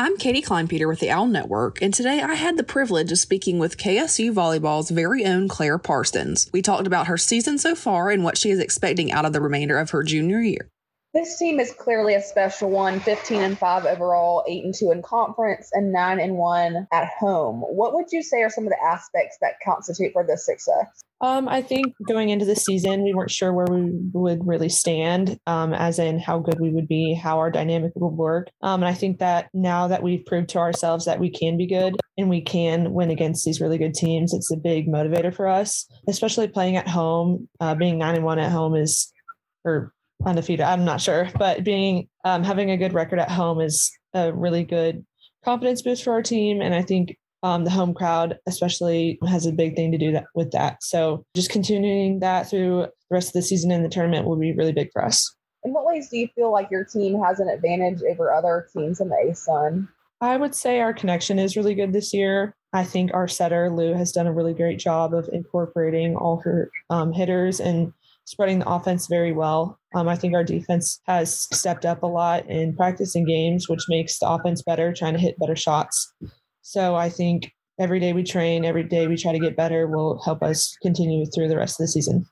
I'm Katie Kleinpeter with the Owl Network, and today I had the privilege of speaking with KSU Volleyball's very own Claire Parsons. We talked about her season so far and what she is expecting out of the remainder of her junior year. This team is clearly a special one 15 and 5 overall, 8 and 2 in conference, and 9 and 1 at home. What would you say are some of the aspects that constitute for this success? Um, I think going into the season, we weren't sure where we would really stand, um, as in how good we would be, how our dynamic would work. Um, and I think that now that we've proved to ourselves that we can be good and we can win against these really good teams, it's a big motivator for us, especially playing at home. Uh, being nine and one at home is, or undefeated, I'm not sure, but being um, having a good record at home is a really good confidence boost for our team. And I think um, the home crowd especially has a big thing to do that with that. So just continuing that through the rest of the season and the tournament will be really big for us. In what ways do you feel like your team has an advantage over other teams in the ASUN? I would say our connection is really good this year. I think our setter Lou has done a really great job of incorporating all her um, hitters and spreading the offense very well. Um, I think our defense has stepped up a lot in practice and games, which makes the offense better, trying to hit better shots. So I think every day we train, every day we try to get better will help us continue through the rest of the season.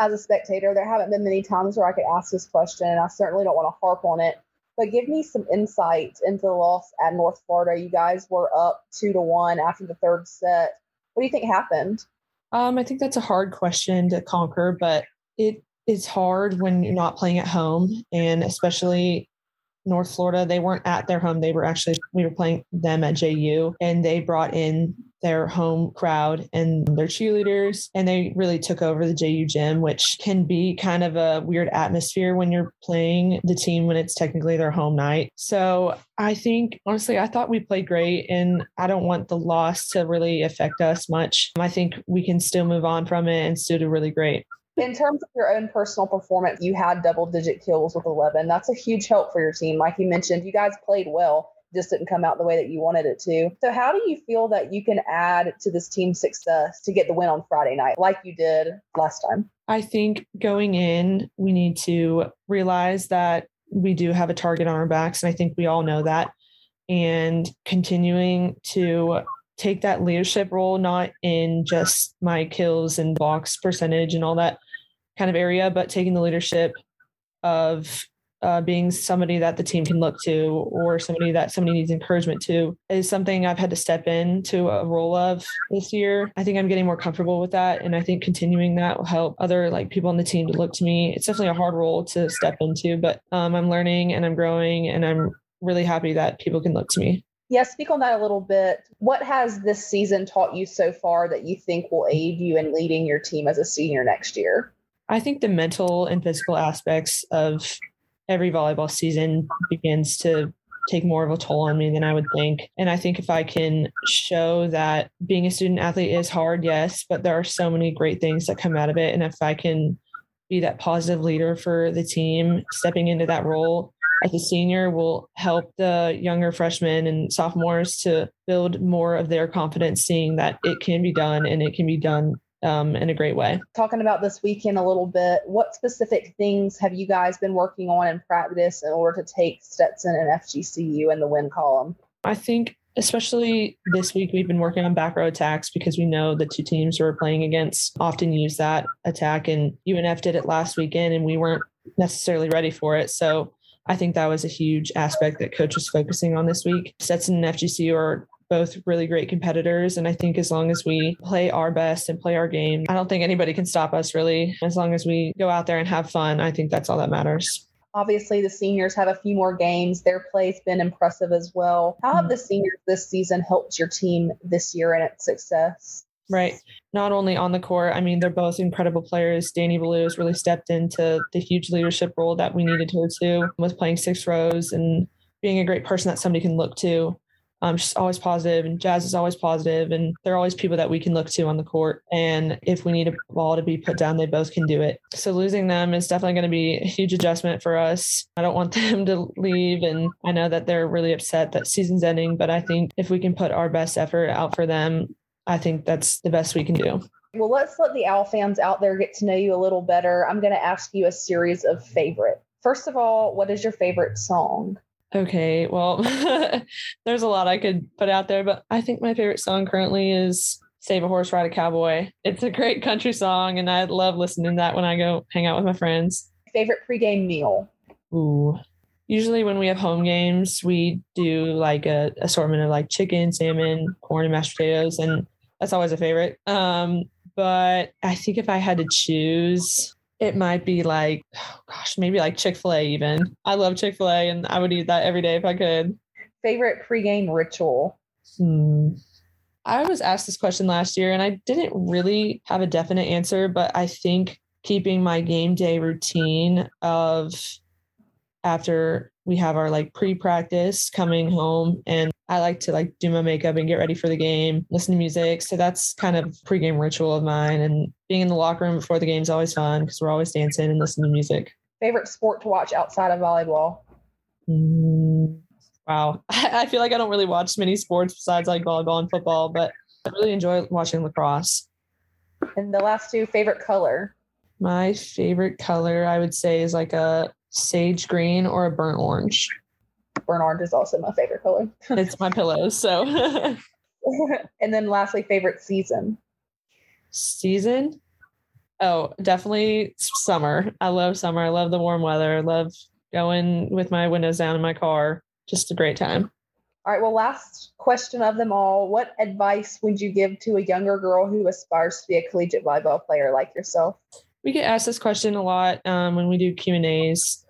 As a spectator, there haven't been many times where I could ask this question, and I certainly don't want to harp on it. But give me some insight into the loss at North Florida. You guys were up two to one after the third set. What do you think happened? Um, I think that's a hard question to conquer, but it is hard when you're not playing at home, and especially North Florida. They weren't at their home. They were actually, we were playing them at JU and they brought in their home crowd and their cheerleaders and they really took over the JU gym, which can be kind of a weird atmosphere when you're playing the team when it's technically their home night. So I think honestly, I thought we played great and I don't want the loss to really affect us much. I think we can still move on from it and still do really great in terms of your own personal performance, you had double digit kills with 11. That's a huge help for your team. Like you mentioned, you guys played well, just didn't come out the way that you wanted it to. So, how do you feel that you can add to this team's success to get the win on Friday night, like you did last time? I think going in, we need to realize that we do have a target on our backs. And I think we all know that. And continuing to take that leadership role, not in just my kills and box percentage and all that, kind of area, but taking the leadership of uh, being somebody that the team can look to or somebody that somebody needs encouragement to is something I've had to step into a role of this year. I think I'm getting more comfortable with that. And I think continuing that will help other like people on the team to look to me. It's definitely a hard role to step into, but um, I'm learning and I'm growing and I'm really happy that people can look to me. Yeah, speak on that a little bit. What has this season taught you so far that you think will aid you in leading your team as a senior next year? I think the mental and physical aspects of every volleyball season begins to take more of a toll on me than I would think. And I think if I can show that being a student athlete is hard, yes, but there are so many great things that come out of it. And if I can be that positive leader for the team, stepping into that role as a senior will help the younger freshmen and sophomores to build more of their confidence, seeing that it can be done and it can be done um, in a great way. Talking about this weekend a little bit, what specific things have you guys been working on in practice in order to take Stetson and FGCU in the win column? I think especially this week we've been working on back row attacks because we know the two teams we're playing against often use that attack and UNF did it last weekend and we weren't necessarily ready for it. So I think that was a huge aspect that coach was focusing on this week. Stetson and FGC are both really great competitors. And I think as long as we play our best and play our game, I don't think anybody can stop us really. As long as we go out there and have fun, I think that's all that matters. Obviously, the seniors have a few more games. Their play's been impressive as well. How have mm-hmm. the seniors this season helped your team this year in its success? Right. Not only on the court, I mean, they're both incredible players. Danny Ballou has really stepped into the huge leadership role that we needed her to, was playing six rows and being a great person that somebody can look to. Um, she's always positive, and Jazz is always positive, and they're always people that we can look to on the court. And if we need a ball to be put down, they both can do it. So losing them is definitely going to be a huge adjustment for us. I don't want them to leave, and I know that they're really upset that season's ending. But I think if we can put our best effort out for them, I think that's the best we can do. Well, let's let the Owl fans out there get to know you a little better. I'm going to ask you a series of favorite. First of all, what is your favorite song? Okay, well, there's a lot I could put out there, but I think my favorite song currently is Save a Horse, Ride a Cowboy. It's a great country song, and I love listening to that when I go hang out with my friends. Favorite pregame meal? Ooh. Usually, when we have home games, we do like a assortment of like chicken, salmon, corn, and mashed potatoes, and that's always a favorite. Um, but I think if I had to choose, it might be like, oh gosh, maybe like Chick fil A, even. I love Chick fil A and I would eat that every day if I could. Favorite pregame ritual? Hmm. I was asked this question last year and I didn't really have a definite answer, but I think keeping my game day routine of after we have our like pre-practice coming home and I like to like do my makeup and get ready for the game, listen to music. So that's kind of pregame ritual of mine. And being in the locker room before the game is always fun because we're always dancing and listening to music. Favorite sport to watch outside of volleyball? Mm, wow. I feel like I don't really watch many sports besides like volleyball and football, but I really enjoy watching lacrosse. And the last two, favorite color? My favorite color, I would say, is like a sage green or a burnt orange. Burnt orange is also my favorite color. it's my pillows. So, and then lastly, favorite season. Season? Oh, definitely summer. I love summer. I love the warm weather. I love going with my windows down in my car. Just a great time. All right. Well, last question of them all. What advice would you give to a younger girl who aspires to be a collegiate volleyball player like yourself? We get asked this question a lot um, when we do Q and A's.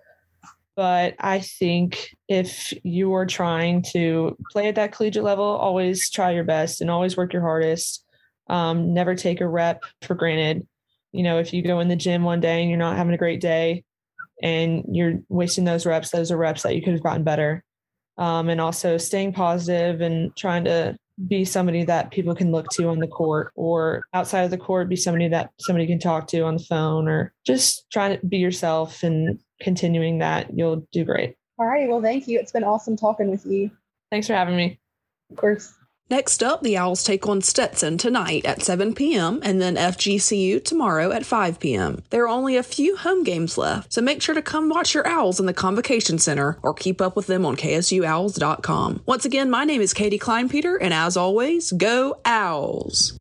But I think if you are trying to play at that collegiate level, always try your best and always work your hardest. Um, never take a rep for granted. You know, if you go in the gym one day and you're not having a great day and you're wasting those reps, those are reps that you could have gotten better. Um, and also staying positive and trying to be somebody that people can look to on the court or outside of the court be somebody that somebody can talk to on the phone or just trying to be yourself and continuing that you'll do great. All right. Well thank you. It's been awesome talking with you. Thanks for having me. Of course Next up, the Owls take on Stetson tonight at 7 p.m. and then FGCU tomorrow at 5 p.m. There are only a few home games left, so make sure to come watch your Owls in the Convocation Center or keep up with them on KSUOwls.com. Once again, my name is Katie Kleinpeter, and as always, go Owls!